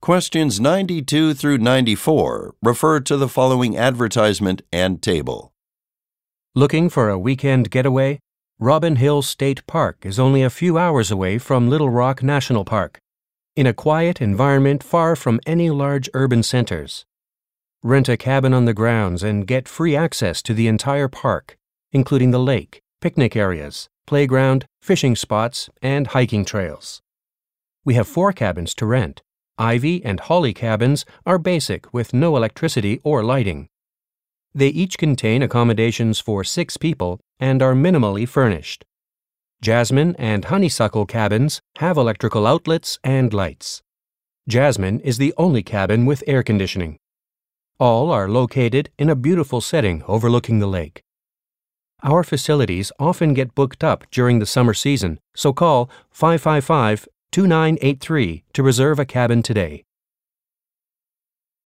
Questions 92 through 94 refer to the following advertisement and table. Looking for a weekend getaway? Robin Hill State Park is only a few hours away from Little Rock National Park, in a quiet environment far from any large urban centers. Rent a cabin on the grounds and get free access to the entire park, including the lake, picnic areas, playground, fishing spots, and hiking trails. We have four cabins to rent. Ivy and Holly cabins are basic with no electricity or lighting. They each contain accommodations for six people and are minimally furnished. Jasmine and Honeysuckle cabins have electrical outlets and lights. Jasmine is the only cabin with air conditioning. All are located in a beautiful setting overlooking the lake. Our facilities often get booked up during the summer season, so call 555 2983 to reserve a cabin today.